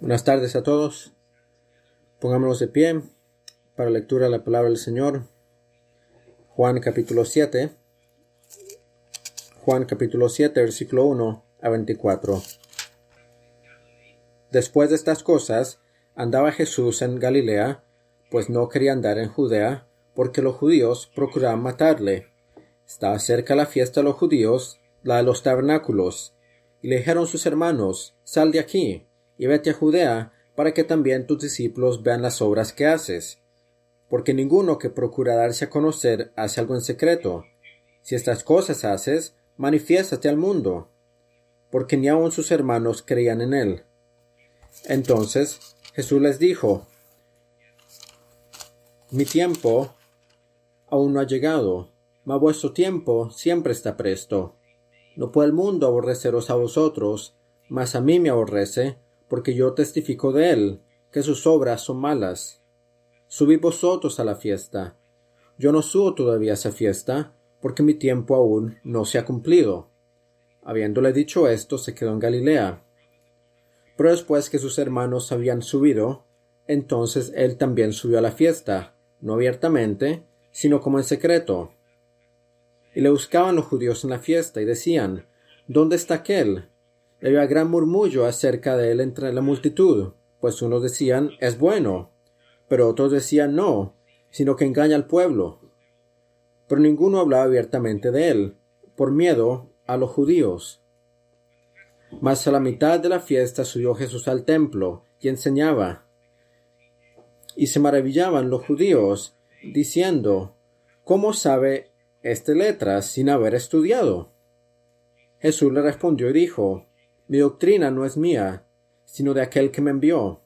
Buenas tardes a todos. Pongámonos de pie para lectura de la palabra del Señor. Juan capítulo 7. Juan capítulo 7, versículo 1 a 24. Después de estas cosas, andaba Jesús en Galilea, pues no quería andar en Judea, porque los judíos procuraban matarle. Estaba cerca la fiesta de los judíos, la de los tabernáculos, y le dijeron sus hermanos, Sal de aquí, y vete a Judea, para que también tus discípulos vean las obras que haces. Porque ninguno que procura darse a conocer hace algo en secreto. Si estas cosas haces, manifiéstate al mundo. Porque ni aun sus hermanos creían en él. Entonces Jesús les dijo, Mi tiempo aún no ha llegado, mas vuestro tiempo siempre está presto. No puede el mundo aborreceros a vosotros, mas a mí me aborrece, porque yo testifico de él, que sus obras son malas. Subid vosotros a la fiesta. Yo no subo todavía a esa fiesta, porque mi tiempo aún no se ha cumplido. Habiéndole dicho esto, se quedó en Galilea. Pero después que sus hermanos habían subido, entonces él también subió a la fiesta, no abiertamente, sino como en secreto. Y le buscaban los judíos en la fiesta y decían, ¿Dónde está aquel? Había gran murmullo acerca de él entre la multitud, pues unos decían, es bueno, pero otros decían no, sino que engaña al pueblo. Pero ninguno hablaba abiertamente de él, por miedo a los judíos. Mas a la mitad de la fiesta subió Jesús al templo y enseñaba. Y se maravillaban los judíos, diciendo, ¿Cómo sabe este letras sin haber estudiado? Jesús le respondió y dijo, Mi doctrina no es mía, sino de aquel que me envió.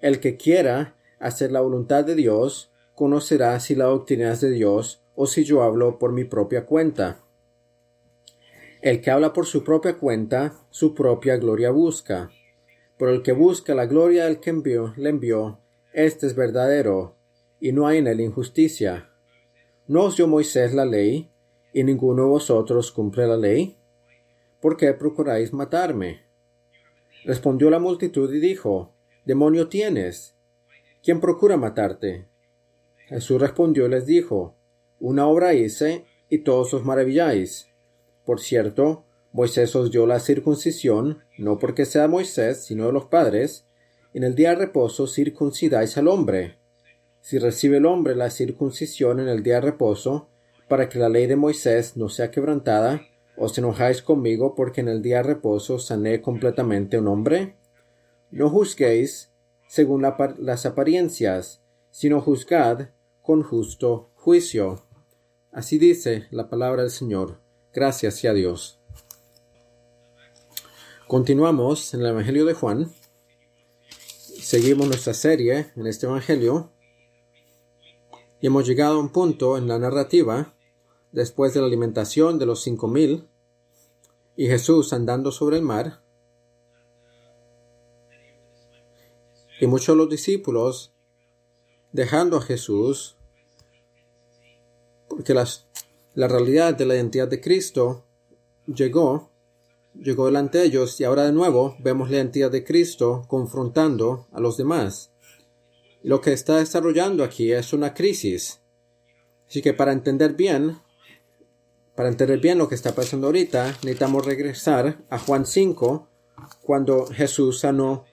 El que quiera hacer la voluntad de Dios, conocerá si la doctrina es de Dios o si yo hablo por mi propia cuenta. El que habla por su propia cuenta, su propia gloria busca. Pero el que busca la gloria del que envió, le envió, este es verdadero, y no hay en él injusticia. ¿No os dio Moisés la ley, y ninguno de vosotros cumple la ley? ¿Por qué procuráis matarme? Respondió la multitud y dijo, Demonio tienes. ¿Quién procura matarte? Jesús respondió y les dijo, Una obra hice, y todos os maravilláis. Por cierto, Moisés os dio la circuncisión, no porque sea Moisés, sino de los padres, en el día de reposo circuncidáis al hombre si recibe el hombre la circuncisión en el día de reposo, para que la ley de Moisés no sea quebrantada, os enojáis conmigo porque en el día de reposo sané completamente un hombre? No juzguéis según las apariencias, sino juzgad con justo juicio. Así dice la palabra del Señor. Gracias sea Dios. Continuamos en el Evangelio de Juan. Seguimos nuestra serie en este Evangelio y hemos llegado a un punto en la narrativa, después de la alimentación de los cinco mil, y Jesús andando sobre el mar, y muchos de los discípulos dejando a Jesús, porque las, la realidad de la identidad de Cristo llegó, llegó delante de ellos, y ahora de nuevo vemos la identidad de Cristo confrontando a los demás. Lo que está desarrollando aquí es una crisis. Así que para entender bien, para entender bien lo que está pasando ahorita, necesitamos regresar a Juan 5, cuando Jesús sanó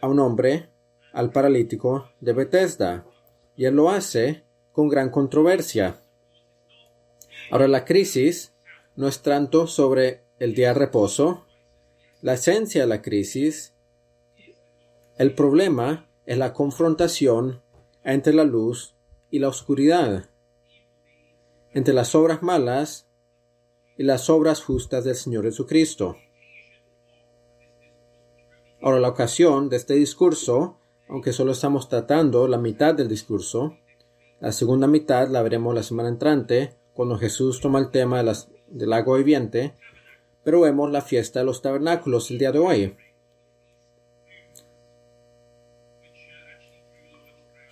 a un hombre, al paralítico de Bethesda. Y él lo hace con gran controversia. Ahora la crisis no es tanto sobre el día de reposo, la esencia de la crisis, el problema es la confrontación entre la luz y la oscuridad, entre las obras malas y las obras justas del Señor Jesucristo. Ahora, la ocasión de este discurso, aunque solo estamos tratando la mitad del discurso, la segunda mitad la veremos la semana entrante, cuando Jesús toma el tema del agua viviente, pero vemos la fiesta de los tabernáculos el día de hoy.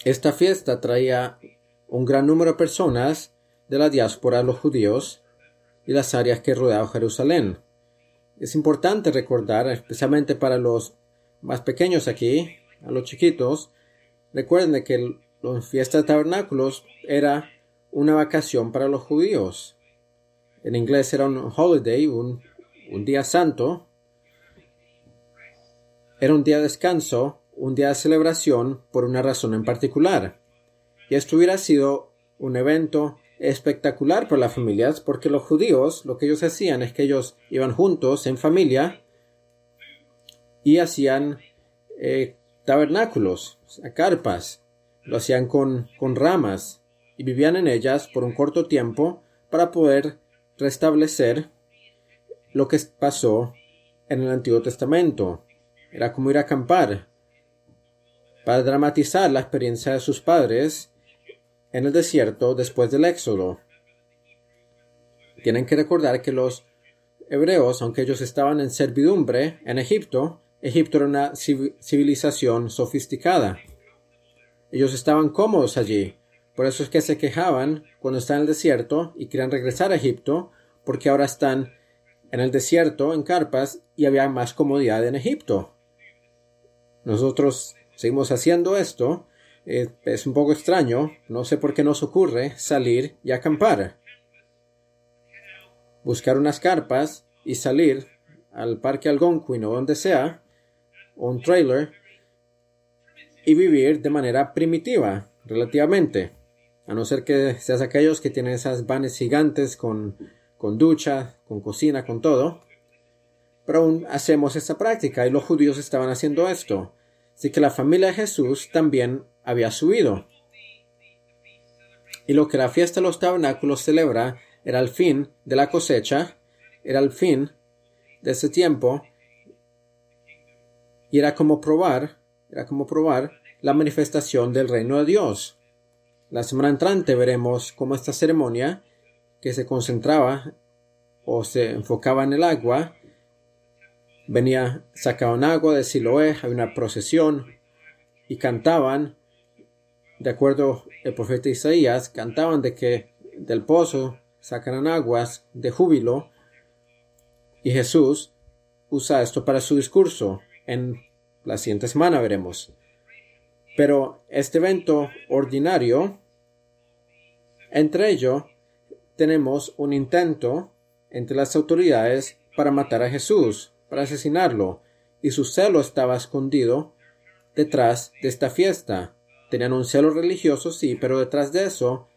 Esta fiesta traía un gran número de personas de la diáspora de los judíos y las áreas que rodeaban Jerusalén. Es importante recordar, especialmente para los más pequeños aquí, a los chiquitos, recuerden que la fiesta de tabernáculos era una vacación para los judíos. En inglés era un holiday, un, un día santo. Era un día de descanso, un día de celebración por una razón en particular. Y esto hubiera sido un evento espectacular para las familias porque los judíos lo que ellos hacían es que ellos iban juntos en familia y hacían eh, tabernáculos, carpas, lo hacían con, con ramas y vivían en ellas por un corto tiempo para poder restablecer lo que pasó en el Antiguo Testamento. Era como ir a acampar para dramatizar la experiencia de sus padres en el desierto después del éxodo. Tienen que recordar que los hebreos, aunque ellos estaban en servidumbre en Egipto, Egipto era una civilización sofisticada. Ellos estaban cómodos allí. Por eso es que se quejaban cuando estaban en el desierto y querían regresar a Egipto, porque ahora están en el desierto, en carpas, y había más comodidad en Egipto. Nosotros seguimos haciendo esto, es un poco extraño, no sé por qué nos ocurre salir y acampar. Buscar unas carpas y salir al parque Algonquin o donde sea, o un trailer, y vivir de manera primitiva, relativamente. A no ser que seas aquellos que tienen esas vanes gigantes con, con ducha, con cocina, con todo. Pero aún hacemos esta práctica y los judíos estaban haciendo esto. Así que la familia de Jesús también había subido. Y lo que la fiesta de los tabernáculos celebra era el fin de la cosecha, era el fin de ese tiempo, y era como probar, era como probar la manifestación del reino de Dios. La semana entrante veremos cómo esta ceremonia, que se concentraba o se enfocaba en el agua, venía, sacaban agua de Siloé, había una procesión y cantaban de acuerdo el profeta Isaías, cantaban de que del pozo sacaran aguas de júbilo y Jesús usa esto para su discurso. En la siguiente semana veremos. Pero este evento ordinario, entre ello, tenemos un intento entre las autoridades para matar a Jesús, para asesinarlo, y su celo estaba escondido detrás de esta fiesta. Tenían un celo religioso, sí, pero detrás de eso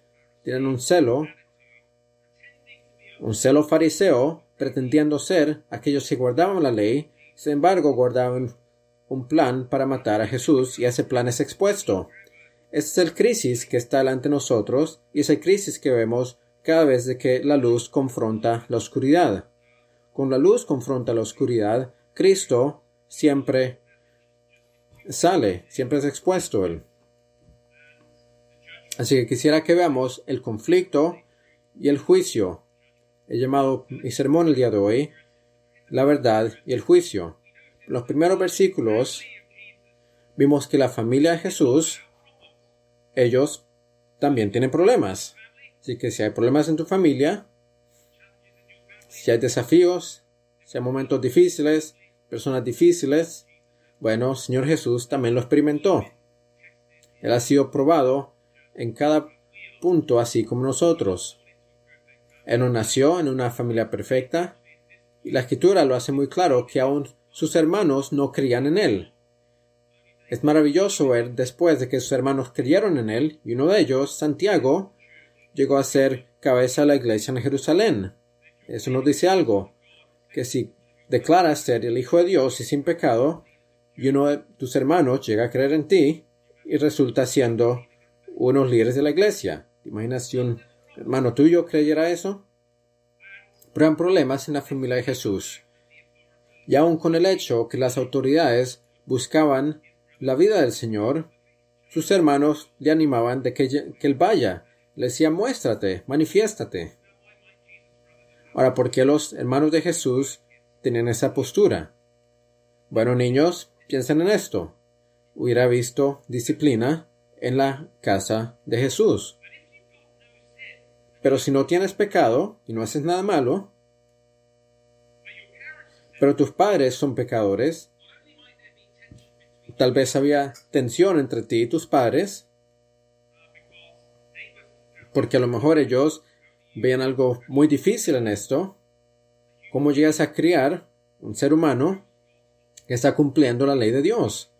tenían un celo, un celo fariseo, pretendiendo ser aquellos que guardaban la ley, sin embargo guardaban un plan para matar a Jesús y ese plan es expuesto. Este es el crisis que está delante de nosotros y es el crisis que vemos cada vez que la luz confronta la oscuridad. Con la luz confronta la oscuridad, Cristo siempre sale, siempre es expuesto él. Así que quisiera que veamos el conflicto y el juicio. He llamado mi sermón el día de hoy la verdad y el juicio. Los primeros versículos vimos que la familia de Jesús, ellos también tienen problemas. Así que si hay problemas en tu familia, si hay desafíos, si hay momentos difíciles, personas difíciles, bueno, Señor Jesús también lo experimentó. Él ha sido probado en cada punto así como nosotros. Él no nació en una familia perfecta y la escritura lo hace muy claro que aún sus hermanos no creían en él. Es maravilloso ver después de que sus hermanos creyeron en él y uno de ellos, Santiago, llegó a ser cabeza de la iglesia en Jerusalén. Eso nos dice algo, que si declaras ser el Hijo de Dios y sin pecado, y uno de tus hermanos llega a creer en ti y resulta siendo unos líderes de la iglesia. ¿Te imaginas si un hermano tuyo creyera eso? Pero hay problemas en la familia de Jesús. Y aun con el hecho que las autoridades buscaban la vida del Señor, sus hermanos le animaban de que, que él vaya. Le decían, muéstrate, manifiéstate. Ahora, ¿por qué los hermanos de Jesús tenían esa postura? Bueno, niños, piensen en esto. Hubiera visto disciplina en la casa de Jesús. Pero si no tienes pecado y no haces nada malo, pero tus padres son pecadores, Tal vez había tensión entre ti y tus padres, porque a lo mejor ellos veían algo muy difícil en esto. ¿Cómo llegas a criar un ser humano que está cumpliendo la ley de Dios?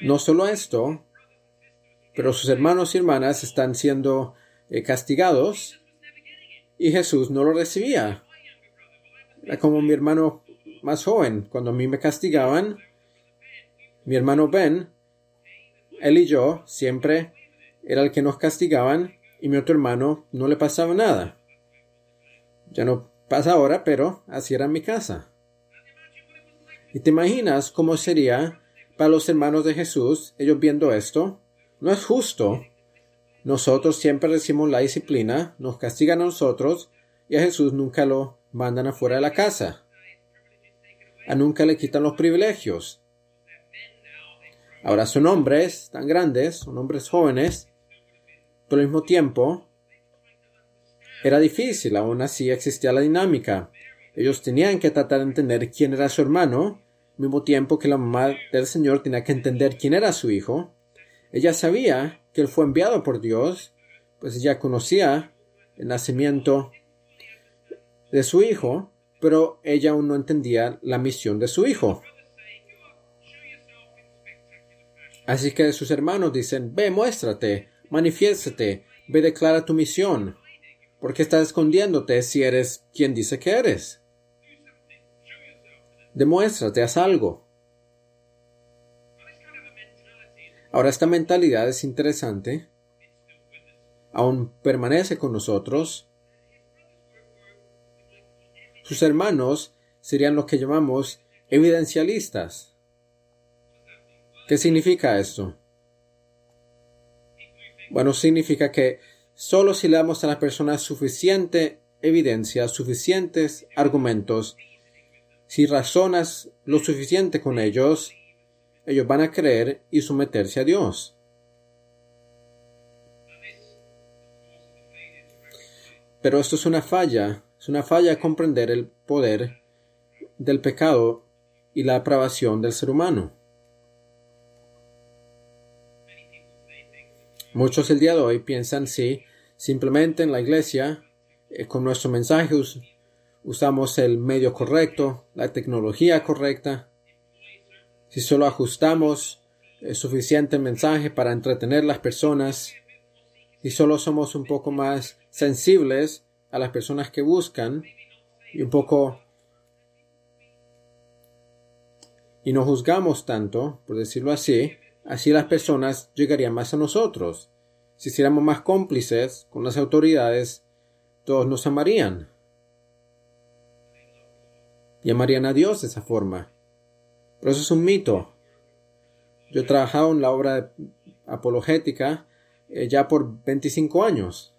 No solo esto, pero sus hermanos y hermanas están siendo eh, castigados y Jesús no lo recibía. Era como mi hermano más joven. Cuando a mí me castigaban, mi hermano Ben, él y yo siempre era el que nos castigaban y mi otro hermano no le pasaba nada. Ya no pasa ahora, pero así era en mi casa. ¿Y te imaginas cómo sería para los hermanos de Jesús ellos viendo esto? No es justo. Nosotros siempre recibimos la disciplina, nos castigan a nosotros y a Jesús nunca lo mandan afuera de la casa. A nunca le quitan los privilegios. Ahora son hombres tan grandes, son hombres jóvenes, pero al mismo tiempo era difícil, aún así existía la dinámica. Ellos tenían que tratar de entender quién era su hermano, mismo tiempo que la mamá del Señor tenía que entender quién era su hijo. Ella sabía que él fue enviado por Dios, pues ella conocía el nacimiento de su hijo, pero ella aún no entendía la misión de su hijo. Así que sus hermanos dicen, ve, muéstrate, manifiéstate, ve, declara tu misión. ¿Por qué estás escondiéndote si eres quien dice que eres? Demuéstrate, haz algo. Ahora esta mentalidad es interesante. Aún permanece con nosotros. Sus hermanos serían lo que llamamos evidencialistas. ¿Qué significa esto? Bueno, significa que solo si le damos a la persona suficiente evidencia, suficientes argumentos, si razonas lo suficiente con ellos, ellos van a creer y someterse a Dios. Pero esto es una falla, es una falla comprender el poder del pecado y la aprobación del ser humano. Muchos el día de hoy piensan si simplemente en la iglesia, eh, con nuestro mensaje, usamos el medio correcto, la tecnología correcta, si solo ajustamos el suficiente mensaje para entretener a las personas, si solo somos un poco más sensibles a las personas que buscan y un poco y no juzgamos tanto, por decirlo así, Así las personas llegarían más a nosotros. Si hiciéramos más cómplices con las autoridades, todos nos amarían. Y amarían a Dios de esa forma. Pero eso es un mito. Yo he trabajado en la obra apologética eh, ya por 25 años.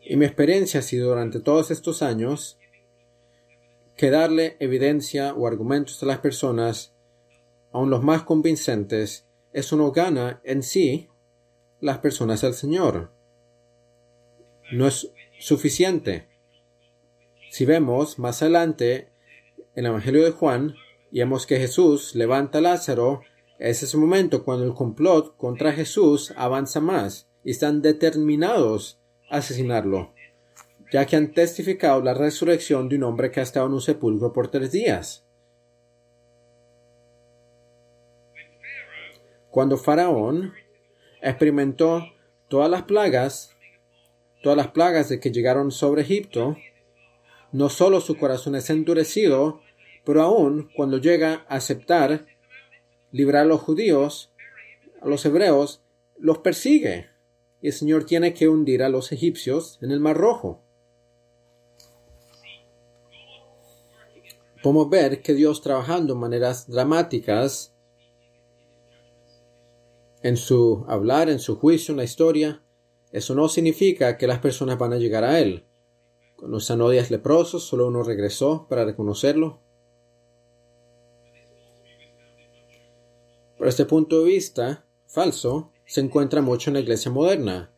Y mi experiencia ha sido durante todos estos años que darle evidencia o argumentos a las personas aun los más convincentes, eso no gana en sí las personas al Señor. No es suficiente. Si vemos más adelante en el Evangelio de Juan, y vemos que Jesús levanta a Lázaro, es ese momento cuando el complot contra Jesús avanza más y están determinados a asesinarlo, ya que han testificado la resurrección de un hombre que ha estado en un sepulcro por tres días. Cuando Faraón experimentó todas las plagas, todas las plagas de que llegaron sobre Egipto, no solo su corazón es endurecido, pero aún cuando llega a aceptar librar a los judíos, a los hebreos, los persigue. Y el Señor tiene que hundir a los egipcios en el Mar Rojo. Podemos ver que Dios trabajando de maneras dramáticas en su hablar, en su juicio, en la historia, eso no significa que las personas van a llegar a Él. Cuando sanó días leprosos, solo uno regresó para reconocerlo. Por este punto de vista falso, se encuentra mucho en la iglesia moderna.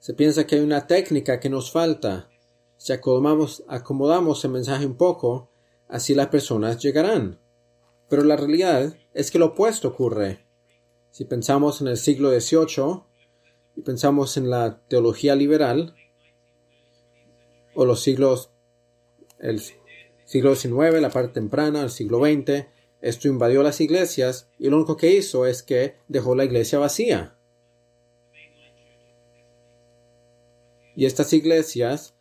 Se piensa que hay una técnica que nos falta. Si acomodamos, acomodamos el mensaje un poco, así las personas llegarán. Pero la realidad es que lo opuesto ocurre. Si pensamos en el siglo XVIII y pensamos en la teología liberal, o los siglos, el siglo XIX, la parte temprana, el siglo XX, esto invadió las iglesias y lo único que hizo es que dejó la iglesia vacía. Y estas iglesias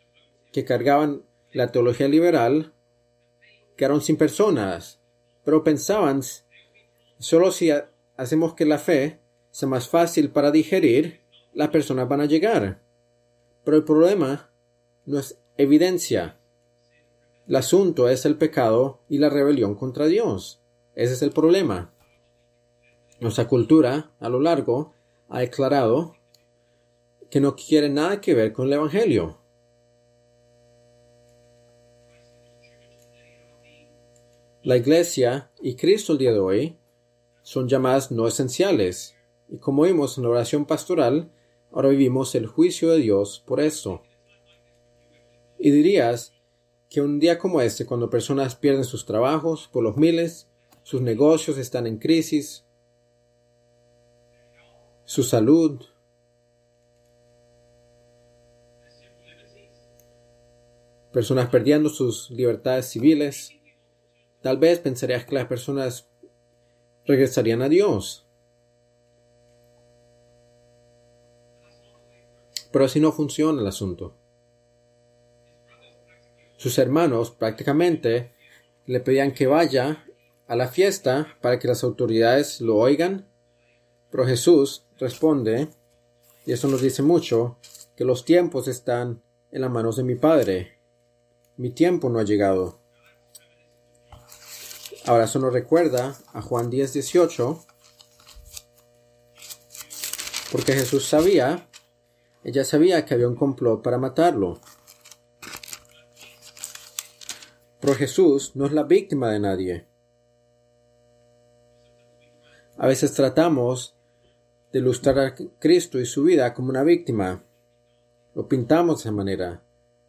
que cargaban la teología liberal quedaron sin personas, pero pensaban, solo si hacemos que la fe sea más fácil para digerir, las personas van a llegar. Pero el problema no es evidencia. El asunto es el pecado y la rebelión contra Dios. Ese es el problema. Nuestra cultura, a lo largo, ha declarado que no quiere nada que ver con el Evangelio. La Iglesia y Cristo el día de hoy son llamadas no esenciales, y como vimos en la oración pastoral, ahora vivimos el juicio de Dios por eso. Y dirías que un día como este, cuando personas pierden sus trabajos por los miles, sus negocios están en crisis, su salud, personas perdiendo sus libertades civiles, tal vez pensarías que las personas regresarían a Dios. Pero así no funciona el asunto. Sus hermanos prácticamente le pedían que vaya a la fiesta para que las autoridades lo oigan, pero Jesús responde, y eso nos dice mucho, que los tiempos están en las manos de mi Padre. Mi tiempo no ha llegado. Ahora eso nos recuerda a Juan 10, 18, porque Jesús sabía, ella sabía que había un complot para matarlo. Pero Jesús no es la víctima de nadie. A veces tratamos de ilustrar a Cristo y su vida como una víctima. Lo pintamos de esa manera.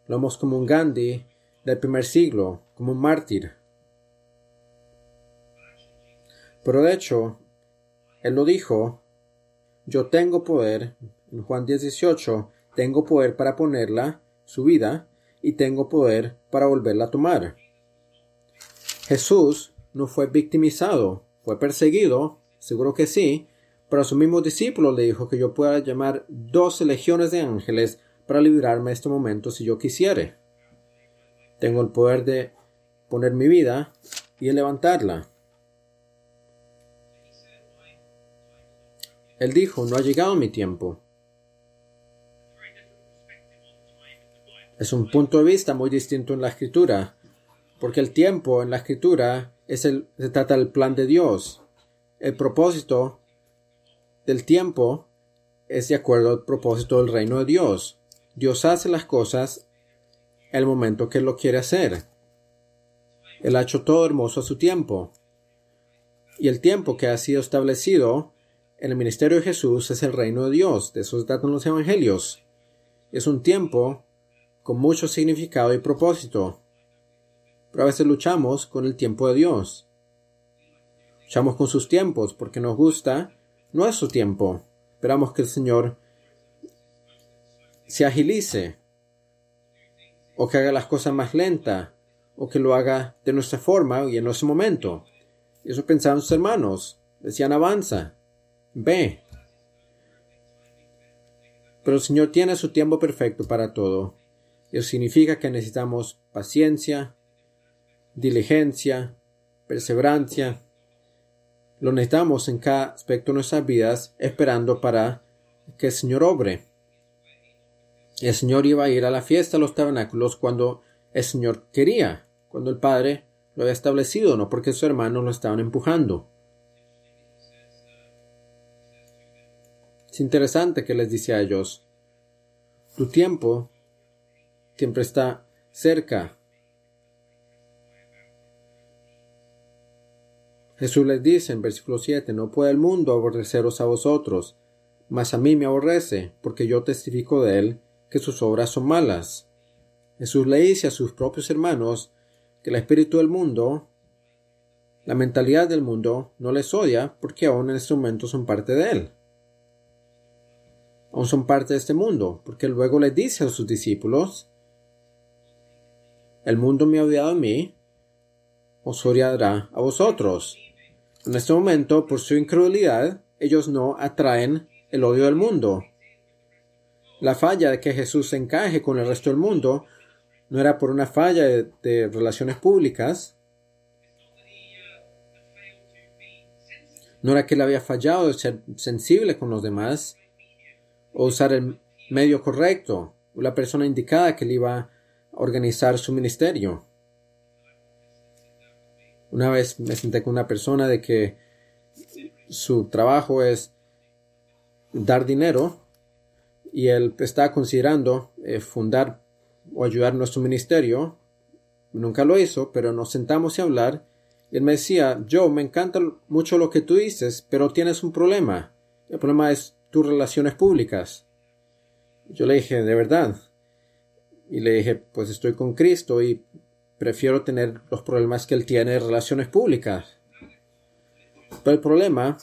Lo vemos como un Gandhi del primer siglo, como un mártir. Pero de hecho, Él lo dijo, yo tengo poder, en Juan 18, tengo poder para ponerla, su vida, y tengo poder para volverla a tomar. Jesús no fue victimizado, fue perseguido, Seguro que sí, pero a su mismo discípulo le dijo que yo pueda llamar doce legiones de ángeles para librarme de este momento si yo quisiere. Tengo el poder de poner mi vida y levantarla. Él dijo, no ha llegado mi tiempo. Es un punto de vista muy distinto en la escritura, porque el tiempo en la escritura es el, se trata del plan de Dios. El propósito del tiempo es de acuerdo al propósito del reino de Dios. Dios hace las cosas el momento que lo quiere hacer. Él ha hecho todo hermoso a su tiempo. Y el tiempo que ha sido establecido en el ministerio de Jesús es el reino de Dios. De eso se tratan los evangelios. Es un tiempo con mucho significado y propósito. Pero a veces luchamos con el tiempo de Dios. Luchamos con sus tiempos porque nos gusta, no es su tiempo. Esperamos que el Señor se agilice o que haga las cosas más lenta o que lo haga de nuestra forma y en nuestro momento. Eso pensaban sus hermanos. Decían avanza, ve. Pero el Señor tiene su tiempo perfecto para todo. Eso significa que necesitamos paciencia, diligencia, perseverancia, lo necesitamos en cada aspecto de nuestras vidas, esperando para que el Señor obre. El Señor iba a ir a la fiesta de los tabernáculos cuando el Señor quería, cuando el Padre lo había establecido, no porque sus hermanos lo estaban empujando. Es interesante que les dice a ellos, tu tiempo siempre está cerca, Jesús les dice en versículo 7, no puede el mundo aborreceros a vosotros, mas a mí me aborrece, porque yo testifico de él que sus obras son malas. Jesús le dice a sus propios hermanos, que el espíritu del mundo, la mentalidad del mundo, no les odia porque aún en este momento son parte de él. Aún son parte de este mundo, porque luego le dice a sus discípulos, el mundo me ha odiado a mí, os odiará a vosotros. En este momento, por su incredulidad, ellos no atraen el odio del mundo. La falla de que Jesús se encaje con el resto del mundo no era por una falla de, relaciones públicas, no era que él había fallado de ser sensible con los demás, o usar el medio correcto, o la persona indicada que le iba a organizar su ministerio. Una vez me senté con una persona de que su trabajo es dar dinero y él está considerando eh, fundar o ayudar nuestro ministerio. Nunca lo hizo, pero nos sentamos a hablar él me decía, yo me encanta mucho lo que tú dices, pero tienes un problema. El problema es tus relaciones públicas. Yo le dije, de verdad. Y le dije, pues estoy con Cristo y prefiero tener los problemas que él tiene en relaciones públicas. Pero el problema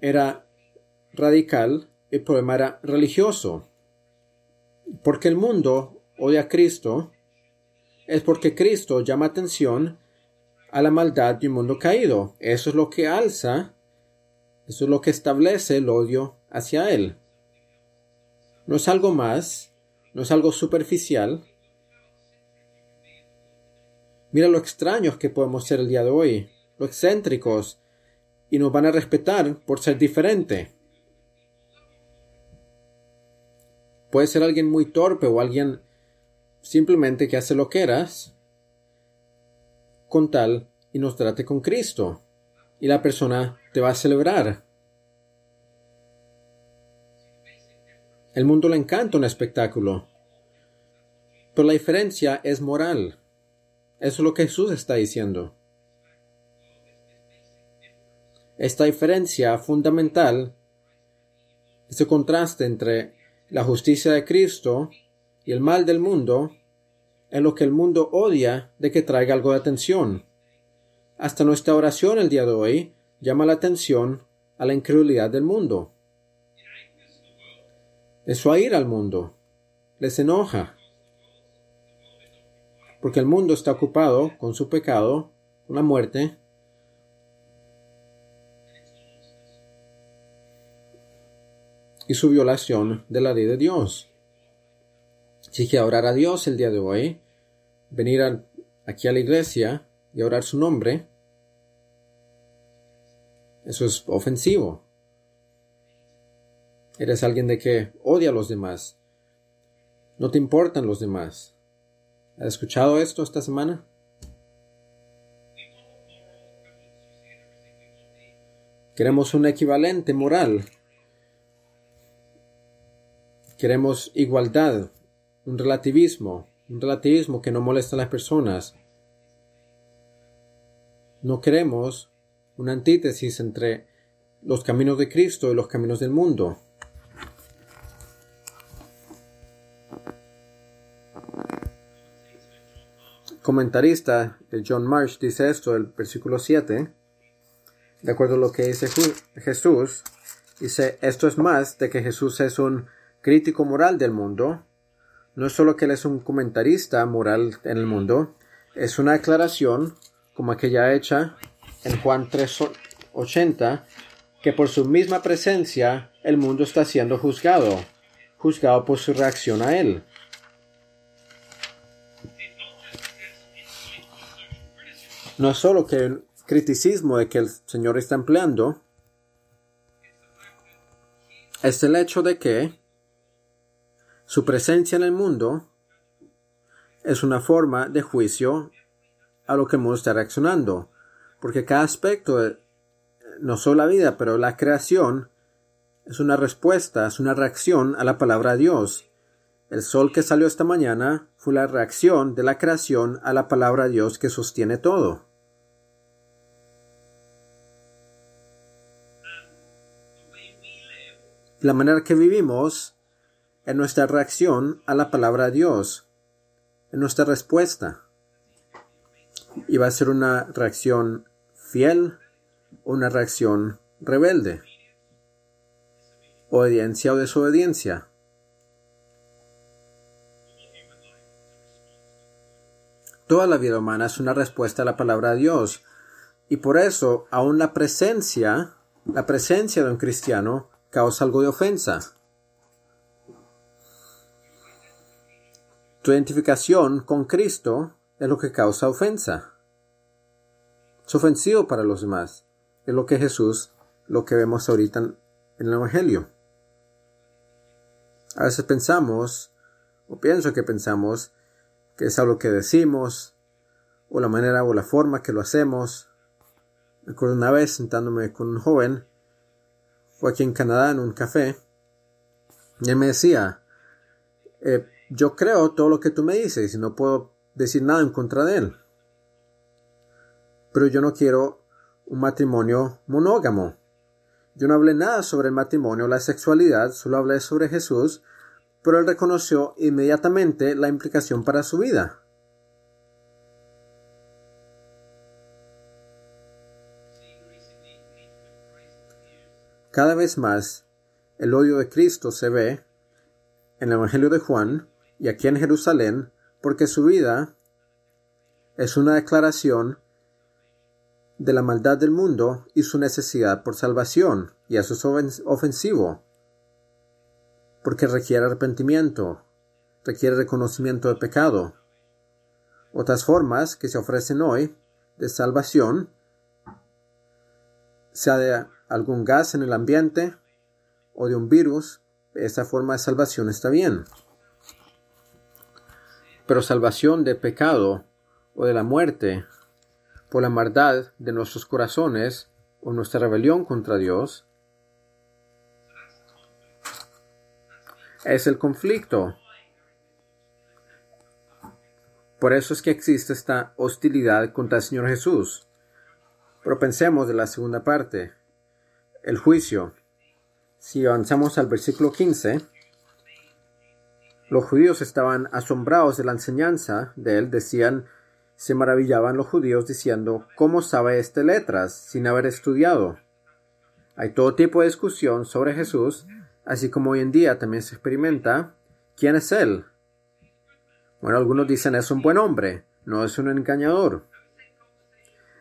era radical, el problema era religioso. Porque el mundo odia a Cristo, es porque Cristo llama atención a la maldad de un mundo caído. Eso es lo que alza, eso es lo que establece el odio hacia Él. No es algo más, no es algo superficial. Mira lo extraños que podemos ser el día de hoy, lo excéntricos, y nos van a respetar por ser diferente. Puede ser alguien muy torpe o alguien simplemente que hace lo que eras con tal y nos trate con Cristo. Y la persona te va a celebrar. El mundo le encanta un espectáculo. Pero la diferencia es moral. Eso es lo que Jesús está diciendo. Esta diferencia fundamental, este contraste entre la justicia de Cristo y el mal del mundo, es lo que el mundo odia de que traiga algo de atención. Hasta nuestra oración el día de hoy llama la atención a la incredulidad del mundo. Eso a ir al mundo. Les enoja. Porque el mundo está ocupado con su pecado, con la muerte, y su violación de la ley de Dios. Así que orar a Dios el día de hoy, venir aquí a la iglesia y orar su nombre, eso es ofensivo. Eres alguien de que odia a los demás. No te importan los demás. ¿Has escuchado esto esta semana? Queremos un equivalente moral Queremos igualdad, un relativismo, un relativismo que no molesta a las personas. No queremos una antítesis entre los caminos de Cristo y los caminos del mundo. Comentarista John Marsh dice esto, el versículo 7, de acuerdo a lo que dice Jesús, dice, esto es más de que Jesús es un crítico moral del mundo, no es solo que él es un comentarista moral en el mundo, es una aclaración como aquella hecha en Juan 3.80, que por su misma presencia el mundo está siendo juzgado, juzgado por su reacción a él. No es solo que el criticismo de que el Señor está empleando, es el hecho de que su presencia en el mundo es una forma de juicio a lo que el mundo está reaccionando, porque cada aspecto, no solo la vida, pero la creación, es una respuesta, es una reacción a la palabra de Dios. El sol que salió esta mañana fue la reacción de la creación a la palabra de Dios que sostiene todo. La manera que vivimos en nuestra reacción a la palabra de Dios, en nuestra respuesta. y va a ser una reacción fiel o una reacción rebelde. Obediencia o desobediencia. Toda la vida humana es una respuesta a la palabra de Dios. Y por eso, aún la presencia, la presencia de un cristiano causa algo de ofensa. Tu identificación con Cristo es lo que causa ofensa. Es ofensivo para los demás. Es lo que Jesús, lo que vemos ahorita en el Evangelio. A veces pensamos, o pienso que pensamos, que es algo que decimos, o la manera o la forma que lo hacemos. Me acuerdo una vez sentándome con un joven, fue aquí en Canadá en un café, y él me decía, eh, yo creo todo lo que tú me dices y no puedo decir nada en contra de él. Pero yo no quiero un matrimonio monógamo. Yo no hablé nada sobre el matrimonio la sexualidad, solo hablé sobre Jesús, pero él reconoció inmediatamente la implicación para su vida. Cada vez más el odio de Cristo se ve en el Evangelio de Juan y aquí en Jerusalén porque su vida es una declaración de la maldad del mundo y su necesidad por salvación, y eso es ofensivo porque requiere arrepentimiento, requiere reconocimiento de pecado. Otras formas que se ofrecen hoy de salvación, sea de algún gas en el ambiente o de un virus, esa forma de salvación está bien. Pero salvación de pecado o de la muerte por la maldad de nuestros corazones o nuestra rebelión contra Dios, es el conflicto. Por eso es que existe esta hostilidad contra el Señor Jesús. Pero pensemos de la segunda parte, el juicio. Si avanzamos al versículo 15, los judíos estaban asombrados de la enseñanza de él, decían, se maravillaban los judíos diciendo, ¿cómo sabe este letras sin haber estudiado? Hay todo tipo de discusión sobre Jesús así como hoy en día también se experimenta, ¿quién es él? Bueno, algunos dicen es un buen hombre, no es un engañador.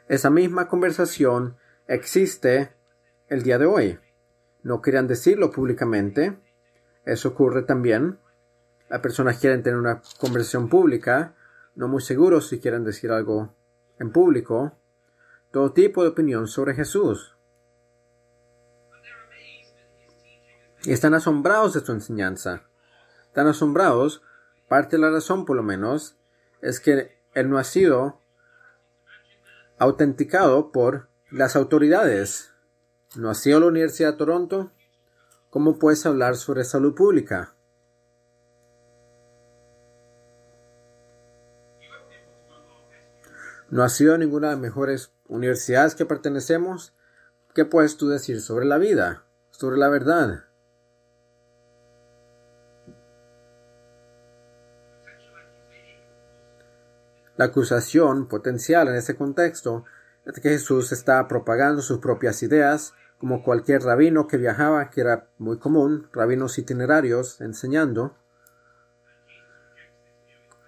Esa misma conversación existe el día de hoy. No querían decirlo públicamente. Eso ocurre también. Las personas quieren tener una conversación pública, no muy seguros si quieren decir algo en público. Todo tipo de opinión sobre Jesús. y están asombrados de su enseñanza. Están asombrados, parte de la razón por lo menos, es que él no ha sido autenticado por las autoridades. ¿No ha sido la Universidad de Toronto? ¿Cómo puedes hablar sobre salud pública? ¿No ha sido ninguna de las mejores universidades que pertenecemos? ¿Qué puedes tú decir sobre la vida, sobre la verdad? La acusación potencial en ese contexto es que Jesús está propagando sus propias ideas, como cualquier rabino que viajaba, que era muy común, rabinos itinerarios enseñando.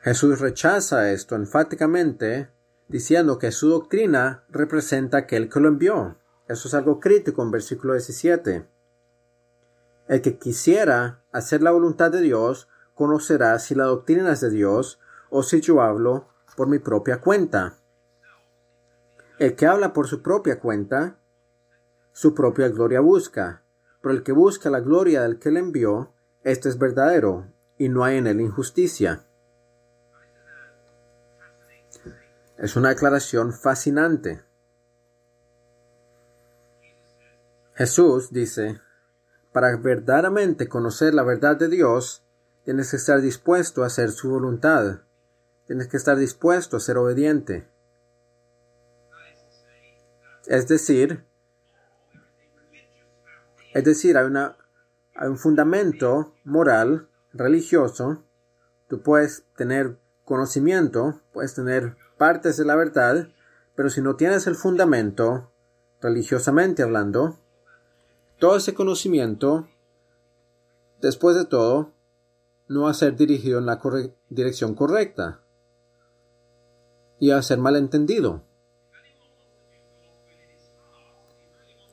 Jesús rechaza esto enfáticamente, diciendo que su doctrina representa aquel que lo envió. Eso es algo crítico en versículo 17. El que quisiera hacer la voluntad de Dios conocerá si la doctrina es de Dios o si yo hablo por mi propia cuenta. El que habla por su propia cuenta, su propia gloria busca, pero el que busca la gloria del que le envió, este es verdadero, y no hay en él injusticia. Es una declaración fascinante. Jesús dice, para verdaderamente conocer la verdad de Dios, tienes que estar dispuesto a hacer su voluntad. Tienes que estar dispuesto a ser obediente. Es decir, es decir, hay, una, hay un fundamento moral, religioso. Tú puedes tener conocimiento, puedes tener partes de la verdad, pero si no tienes el fundamento, religiosamente hablando, todo ese conocimiento, después de todo, no va a ser dirigido en la dirección correcta y a ser malentendido.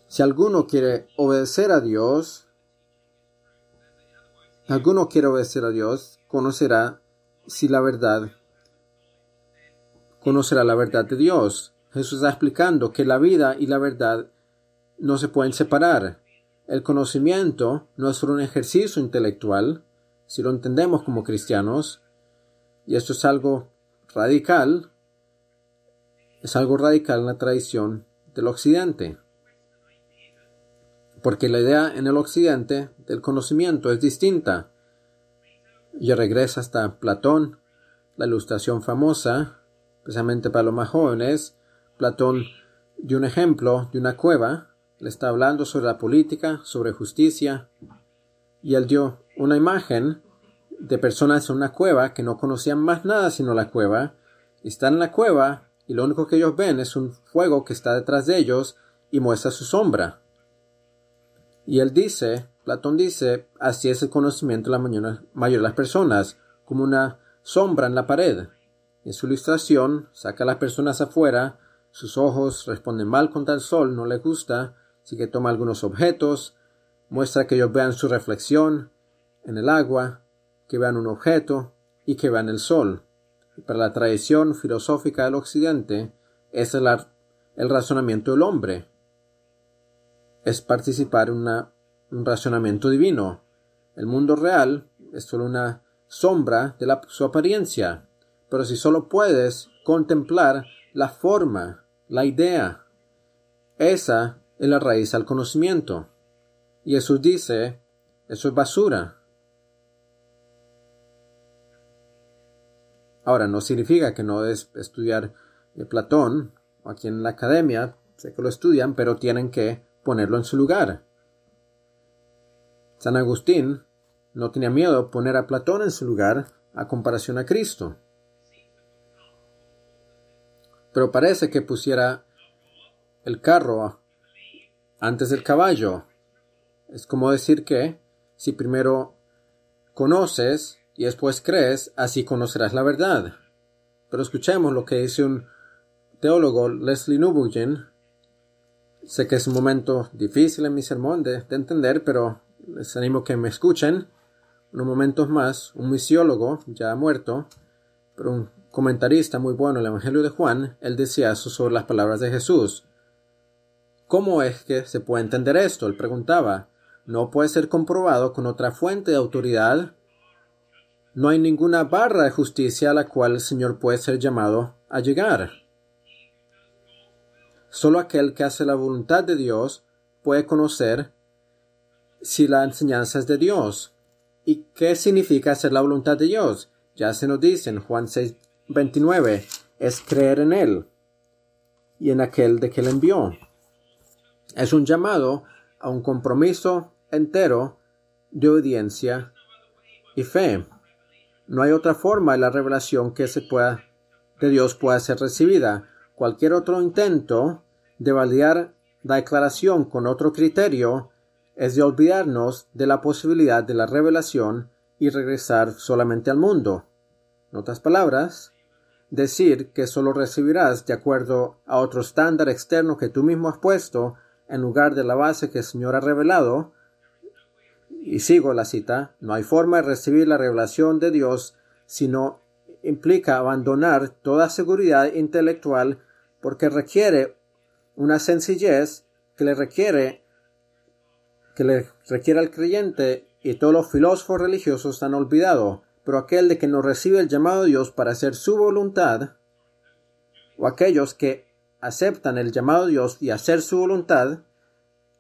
Si alguno quiere obedecer a Dios, alguno quiere obedecer a Dios, conocerá si la verdad, conocerá la verdad de Dios. Jesús está explicando que la vida y la verdad no se pueden separar. El conocimiento no es solo un ejercicio intelectual, si lo entendemos como cristianos, y esto es algo radical, es algo radical en la tradición del occidente. Porque la idea en el occidente del conocimiento es distinta. Y regresa hasta Platón, la ilustración famosa, especialmente para los más jóvenes. Platón dio un ejemplo de una cueva, le está hablando sobre la política, sobre justicia, y él dio una imagen de personas en una cueva que no conocían más nada sino la cueva, están en la cueva y lo único que ellos ven es un fuego que está detrás de ellos y muestra su sombra. Y él dice, Platón dice, así es el conocimiento de la mayoría de las personas, como una sombra en la pared. En su ilustración, saca a las personas afuera, sus ojos responden mal contra el sol, no les gusta, así que toma algunos objetos, muestra que ellos vean su reflexión en el agua, que vean un objeto y que vean el sol para la tradición filosófica del Occidente, es el, razonamiento del hombre. Es participar en un razonamiento divino. El mundo real es solo una sombra de su apariencia. Pero si solo puedes contemplar la forma, la idea, esa es la raíz al conocimiento. Jesús dice, eso es basura. Ahora, no significa que no es estudiar eh, Platón aquí en la academia, sé que lo estudian, pero tienen que ponerlo en su lugar. San Agustín no tenía miedo de poner a Platón en su lugar a comparación a Cristo. Pero parece que pusiera el carro antes del caballo. Es como decir que si primero conoces y después crees, así conocerás la verdad. Pero escuchemos lo que dice un teólogo, Leslie Newbugin. Sé que es un momento difícil en mi sermón de, entender, pero les animo que me escuchen. Unos momentos más, un misiólogo, ya muerto, pero un comentarista muy bueno el Evangelio de Juan, él decía eso sobre las palabras de Jesús. ¿Cómo es que se puede entender esto? Él preguntaba. No puede ser comprobado con otra fuente de autoridad no hay ninguna barra de justicia a la cual el Señor puede ser llamado a llegar. Solo aquel que hace la voluntad de Dios puede conocer si la enseñanza es de Dios. ¿Y qué significa hacer la voluntad de Dios? Ya se nos dice en Juan 6, 29, es creer en Él y en aquel de que Él envió. Es un llamado a un compromiso entero de obediencia y fe. No hay otra forma de la revelación que se pueda de Dios pueda ser recibida. Cualquier otro intento de validar la declaración con otro criterio es de olvidarnos de la posibilidad de la revelación y regresar solamente al mundo. En otras palabras, decir que solo recibirás de acuerdo a otro estándar externo que tú mismo has puesto en lugar de la base que el Señor ha revelado, y sigo la cita, no hay forma de recibir la revelación de Dios sino implica abandonar toda seguridad intelectual porque requiere una sencillez que le requiere que le requiere al creyente y todos los filósofos religiosos han olvidado, pero aquel de que no recibe el llamado de Dios para hacer su voluntad, o aquellos que aceptan el llamado de Dios y hacer su voluntad,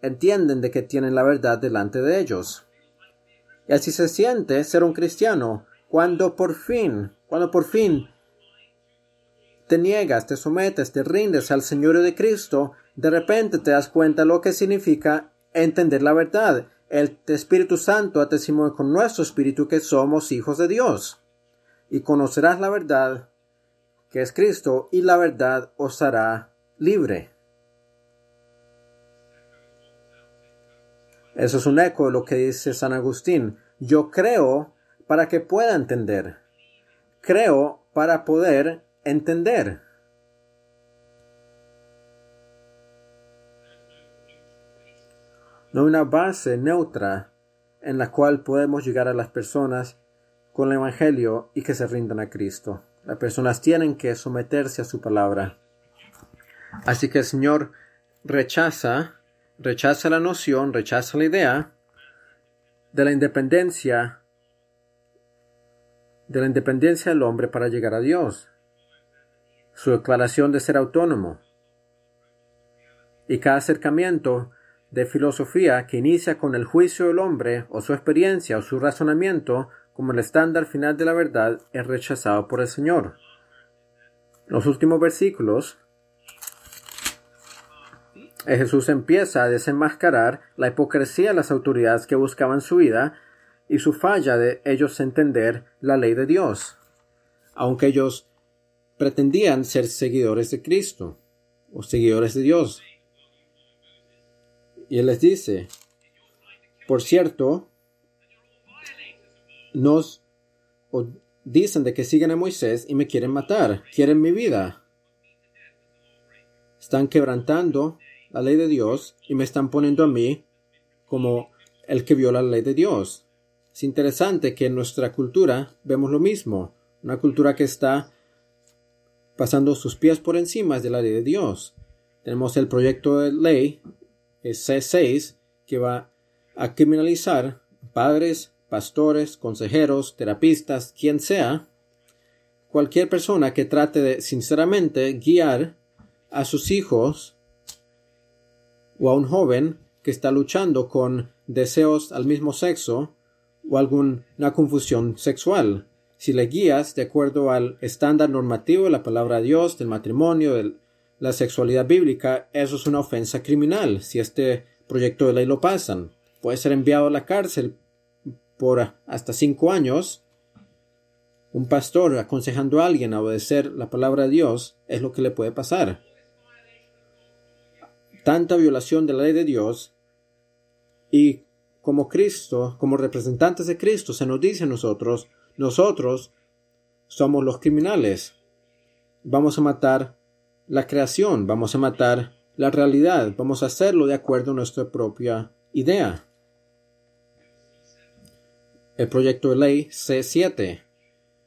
entienden de que tienen la verdad delante de ellos. Y así se siente ser un cristiano, cuando por fin, cuando por fin te niegas, te sometes, te rindes al Señor de Cristo, de repente te das cuenta lo que significa entender la verdad. El Espíritu Santo testimonio con nuestro espíritu que somos hijos de Dios. Y conocerás la verdad, que es Cristo, y la verdad os hará libre. Eso es un eco de lo que dice San Agustín. Yo creo para que pueda entender. Creo para poder entender. No hay una base neutra en la cual podemos llegar a las personas con el Evangelio y que se rindan a Cristo. Las personas tienen que someterse a su palabra. Así que el Señor rechaza, rechaza la noción, rechaza la idea de la independencia de la independencia del hombre para llegar a Dios, su declaración de ser autónomo. Y cada acercamiento de filosofía que inicia con el juicio del hombre o su experiencia o su razonamiento como el estándar final de la verdad es rechazado por el Señor. los últimos versículos, Jesús empieza a desenmascarar la hipocresía de las autoridades que buscaban su vida y su falla de ellos entender la ley de Dios, aunque ellos pretendían ser seguidores de Cristo o seguidores de Dios. Y él les dice, por cierto, nos dicen de que siguen a Moisés y me quieren matar, quieren mi vida. Están quebrantando la ley de Dios y me están poniendo a mí como el que viola la ley de Dios. Es interesante que en nuestra cultura vemos lo mismo, una cultura que está pasando sus pies por encima de la ley de Dios. Tenemos el proyecto de ley C6 que va a criminalizar padres, pastores, consejeros, terapistas, quien sea, cualquier persona que trate de sinceramente guiar a sus hijos o a un joven que está luchando con deseos al mismo sexo o alguna confusión sexual. Si le guías de acuerdo al estándar normativo de la palabra de Dios, del matrimonio, de la sexualidad bíblica, eso es una ofensa criminal. Si este proyecto de ley lo pasan, puede ser enviado a la cárcel por hasta cinco años, un pastor aconsejando a alguien a obedecer la palabra de Dios es lo que le puede pasar. Tanta violación de la ley de Dios y como Cristo, como representantes de Cristo, se nos dice a nosotros, nosotros somos los criminales. Vamos a matar la creación, vamos a matar la realidad, vamos a hacerlo de acuerdo a nuestra propia idea el proyecto de ley C7.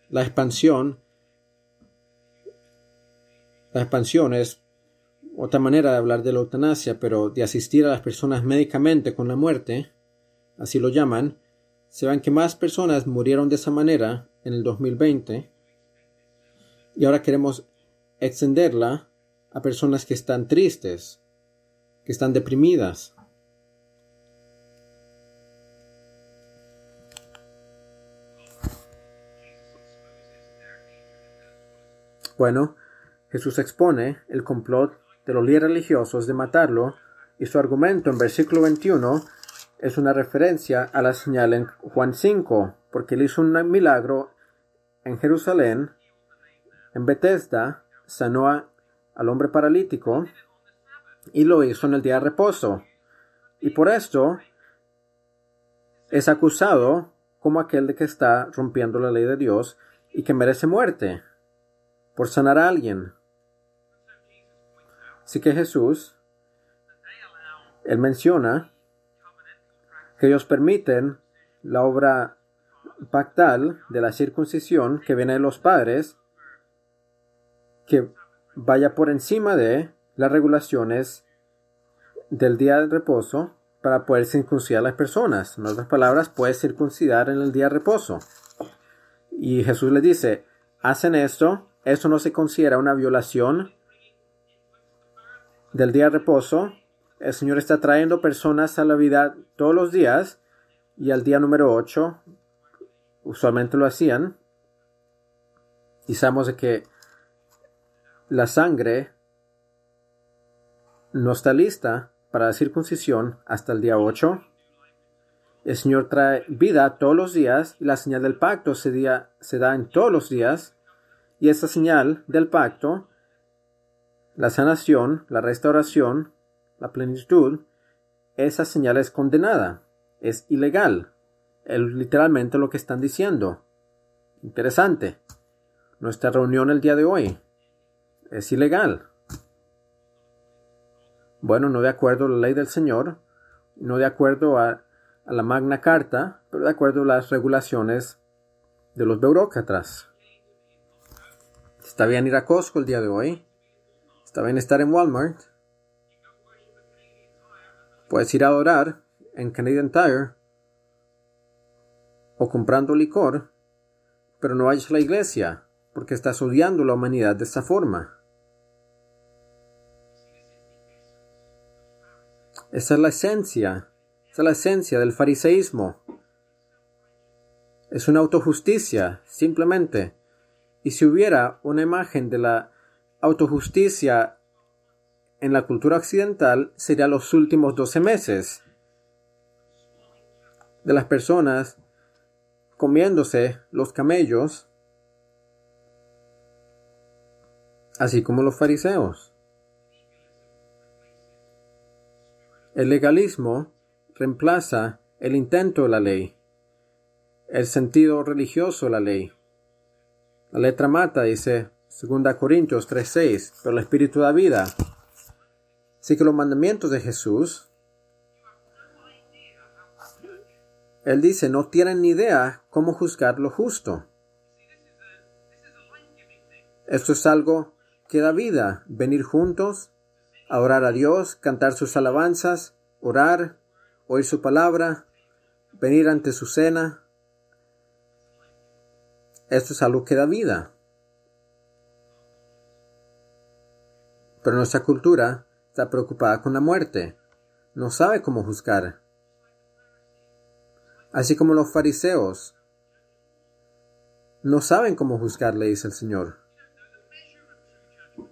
La expansión. La expansión es otra manera de hablar de la eutanasia, pero de asistir a las personas médicamente con la muerte, así lo llaman, se ven que más personas murieron de esa manera en el 2020 y ahora queremos extenderla a personas que están tristes, que están deprimidas, Bueno, Jesús expone el complot de los líderes religiosos de matarlo y su argumento en versículo 21 es una referencia a la señal en Juan 5, porque él hizo un milagro en Jerusalén, en Bethesda, sanó al hombre paralítico y lo hizo en el día de reposo. Y por esto es acusado como aquel de que está rompiendo la ley de Dios y que merece muerte por sanar a alguien. Así que Jesús, Él menciona que ellos permiten la obra pactal de la circuncisión que viene de los padres, que vaya por encima de las regulaciones del día de reposo para poder circuncidar a las personas. En otras palabras, puedes circuncidar en el día de reposo. Y Jesús le dice, hacen esto eso no se considera una violación del día de reposo. El Señor está trayendo personas a la vida todos los días y al día número 8 usualmente lo hacían. Y sabemos que la sangre no está lista para la circuncisión hasta el día 8. El Señor trae vida todos los días y la señal del pacto se, se da en todos los días Y esa señal del pacto, la sanación, la restauración, la plenitud, esa señal es condenada, es ilegal. Es literalmente lo que están diciendo. Interesante. Nuestra reunión el día de hoy es ilegal. Bueno, no de acuerdo a la ley del Señor, no de acuerdo a, la Magna Carta, pero de acuerdo a las regulaciones de los burócratas. Está bien ir a Costco el día de hoy. Bien estar en Walmart. Puedes ir a orar en Canadian Tire o comprando licor, pero no vayas a la iglesia porque estás odiando la humanidad de esta forma. Esa es la esencia, esa es la esencia del fariseísmo. Es una autojusticia, simplemente. Y si hubiera una imagen de la autojusticia en la cultura occidental, sería los últimos 12 meses de las personas comiéndose los camellos, así como los fariseos. El legalismo reemplaza el intento de la ley, el sentido religioso de la ley. La letra mata, dice 2 Corintios 3:6, pero el espíritu da vida. Así que los mandamientos de Jesús, él dice, no tienen ni idea cómo juzgar lo justo. Esto es algo que da vida, venir juntos a orar a Dios, cantar sus alabanzas, orar, oír su palabra, venir ante su cena. Esto es algo que da vida. Pero nuestra cultura está preocupada con la muerte. No sabe cómo juzgar. Así como los fariseos no saben cómo juzgar, le dice el Señor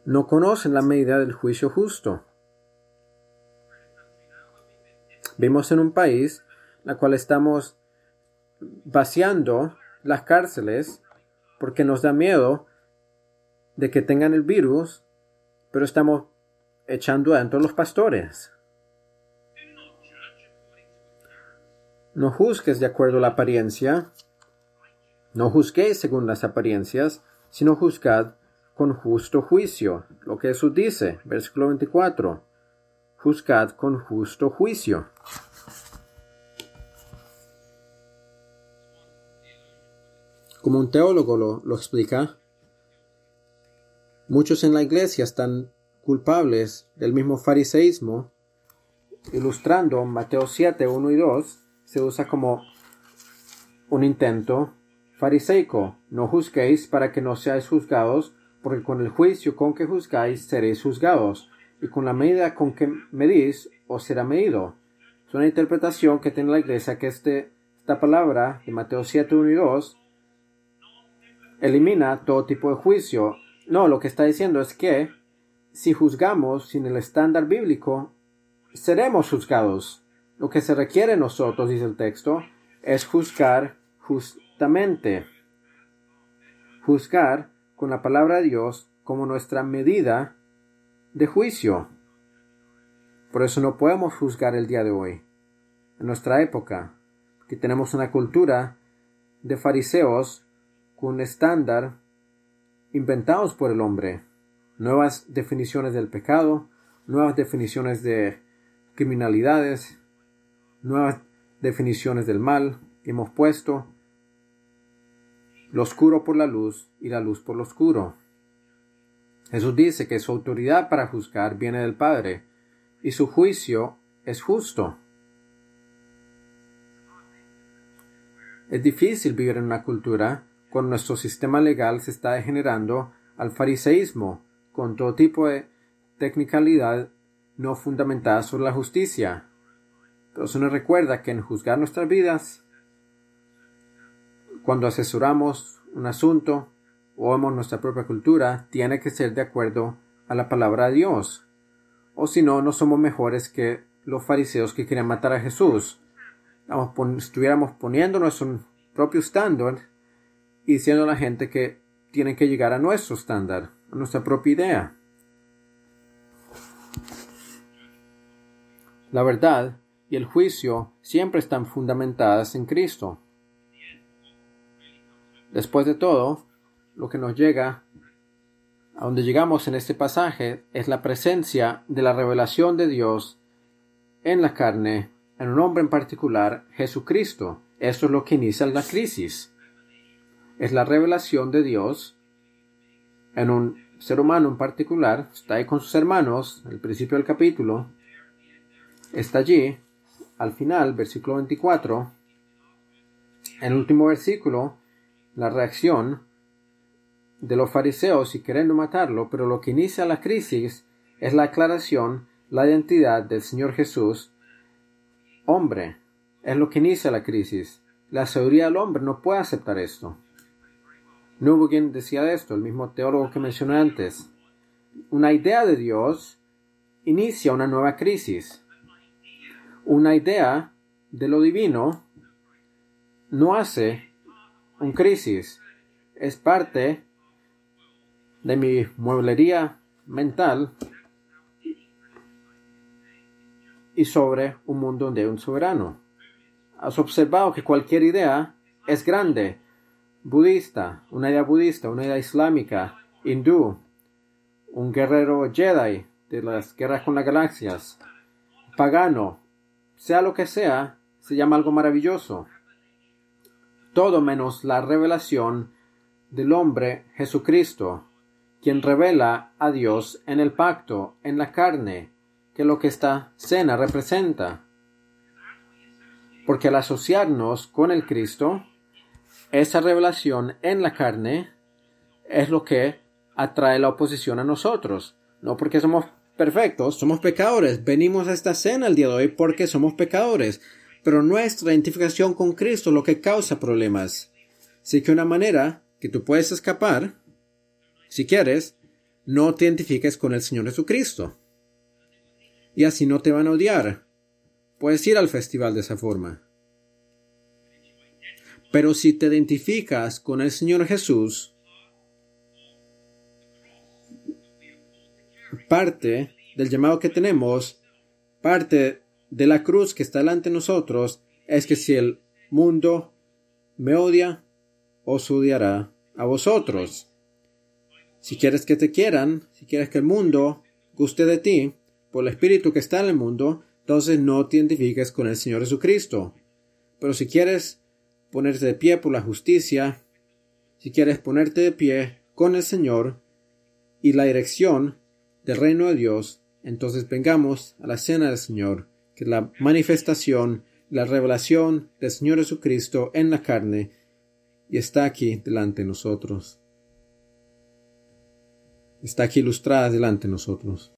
no conocen la medida del juicio justo. Vimos en un país la cual estamos vaciando las cárceles porque nos da miedo de que tengan el virus, pero estamos echando adentro los pastores. No juzgues de acuerdo a la apariencia, no juzguéis según las apariencias, sino juzgad con justo juicio. Lo que Jesús dice, versículo 24. Juzgad con justo juicio. Como un teólogo lo, lo explica, muchos en la iglesia están culpables del mismo fariseísmo, ilustrando Mateo 7, 1 y 2, se usa como un intento fariseico. No juzguéis para que no seáis juzgados, porque con el juicio con que juzgáis seréis juzgados, y con la medida con que medís os será medido. Es una interpretación que tiene la iglesia que este, esta palabra de Mateo 7, 1 y 2 elimina todo tipo de juicio. No, lo que está diciendo es que si juzgamos sin el estándar bíblico, seremos juzgados. Lo que se requiere nosotros, dice el texto, es juzgar justamente. Juzgar con la palabra de Dios como nuestra medida de juicio. Por eso no podemos juzgar el día de hoy, en nuestra época, que tenemos una cultura de fariseos con un estándar inventados por el hombre, nuevas definiciones del pecado, nuevas definiciones de criminalidades, nuevas definiciones del mal hemos puesto lo oscuro por la luz y la luz por lo oscuro. Jesús dice que su autoridad para juzgar viene del Padre y su juicio es justo. Es difícil vivir en una cultura cuando nuestro sistema legal se está degenerando al fariseísmo, con todo tipo de technicalidad no fundamentada sobre la justicia. Pero se nos recuerda que en juzgar nuestras vidas cuando asesoramos un asunto o vemos nuestra propia cultura, tiene que ser de acuerdo a la palabra de Dios. O si no, no somos mejores que los fariseos que querían matar a Jesús. Estuviéramos poniendo nuestro propio estándar y diciendo a la gente que tienen que llegar a nuestro estándar, a nuestra propia idea. La verdad y el juicio siempre están fundamentadas en Cristo. Después de todo, lo que nos llega a donde llegamos en este pasaje es la presencia de la revelación de Dios en la carne, en un hombre en particular, Jesucristo. Eso es lo que inicia la crisis. Es la revelación de Dios en un ser humano en particular. Está ahí con sus hermanos, al principio del capítulo. Está allí, al final, versículo 24. En el último versículo, la reacción de los fariseos y queriendo matarlo, pero lo que inicia la crisis es la aclaración, la identidad del Señor Jesús, hombre, es lo que inicia la crisis. La sabiduría del hombre no puede aceptar esto. Newbegin decía esto, el mismo teólogo que mencioné antes. Una idea de Dios inicia una nueva crisis. Una idea de lo divino no hace un crisis. Es parte de mi mueblería mental y sobre un mundo de un soberano. Has observado que cualquier idea es grande, budista, una idea budista, una idea islámica, hindú, un guerrero Jedi de las guerras con las galaxias, pagano, sea lo que sea, se llama algo maravilloso. Todo menos la revelación del hombre Jesucristo, quien revela a Dios en el pacto, en la carne, que lo que esta cena representa. Porque al asociarnos con el Cristo, esa revelación en la carne es lo que atrae la oposición a nosotros. No porque somos perfectos, somos pecadores. Venimos a esta cena el día de hoy porque somos pecadores. Pero nuestra identificación con Cristo es lo que causa problemas. Así que una manera que tú puedes escapar si quieres, no te identifiques con el Señor Jesucristo. Y así no te van a odiar. Puedes ir al festival de esa forma. Pero si te identificas con el Señor Jesús, parte del llamado que tenemos, parte de la cruz que está delante de nosotros, es que si el mundo me odia, os odiará a vosotros. Si quieres que te quieran, si quieres que el mundo guste de ti, por el espíritu que está en el mundo, entonces no te identifiques con el Señor Jesucristo. Pero si quieres ponerte de pie por la justicia, si quieres ponerte de pie con el Señor y la dirección del reino de Dios, entonces vengamos a la cena del Señor, que es la manifestación, la revelación del Señor Jesucristo en la carne, y está aquí delante de nosotros está aquí ilustrada delante de nosotros.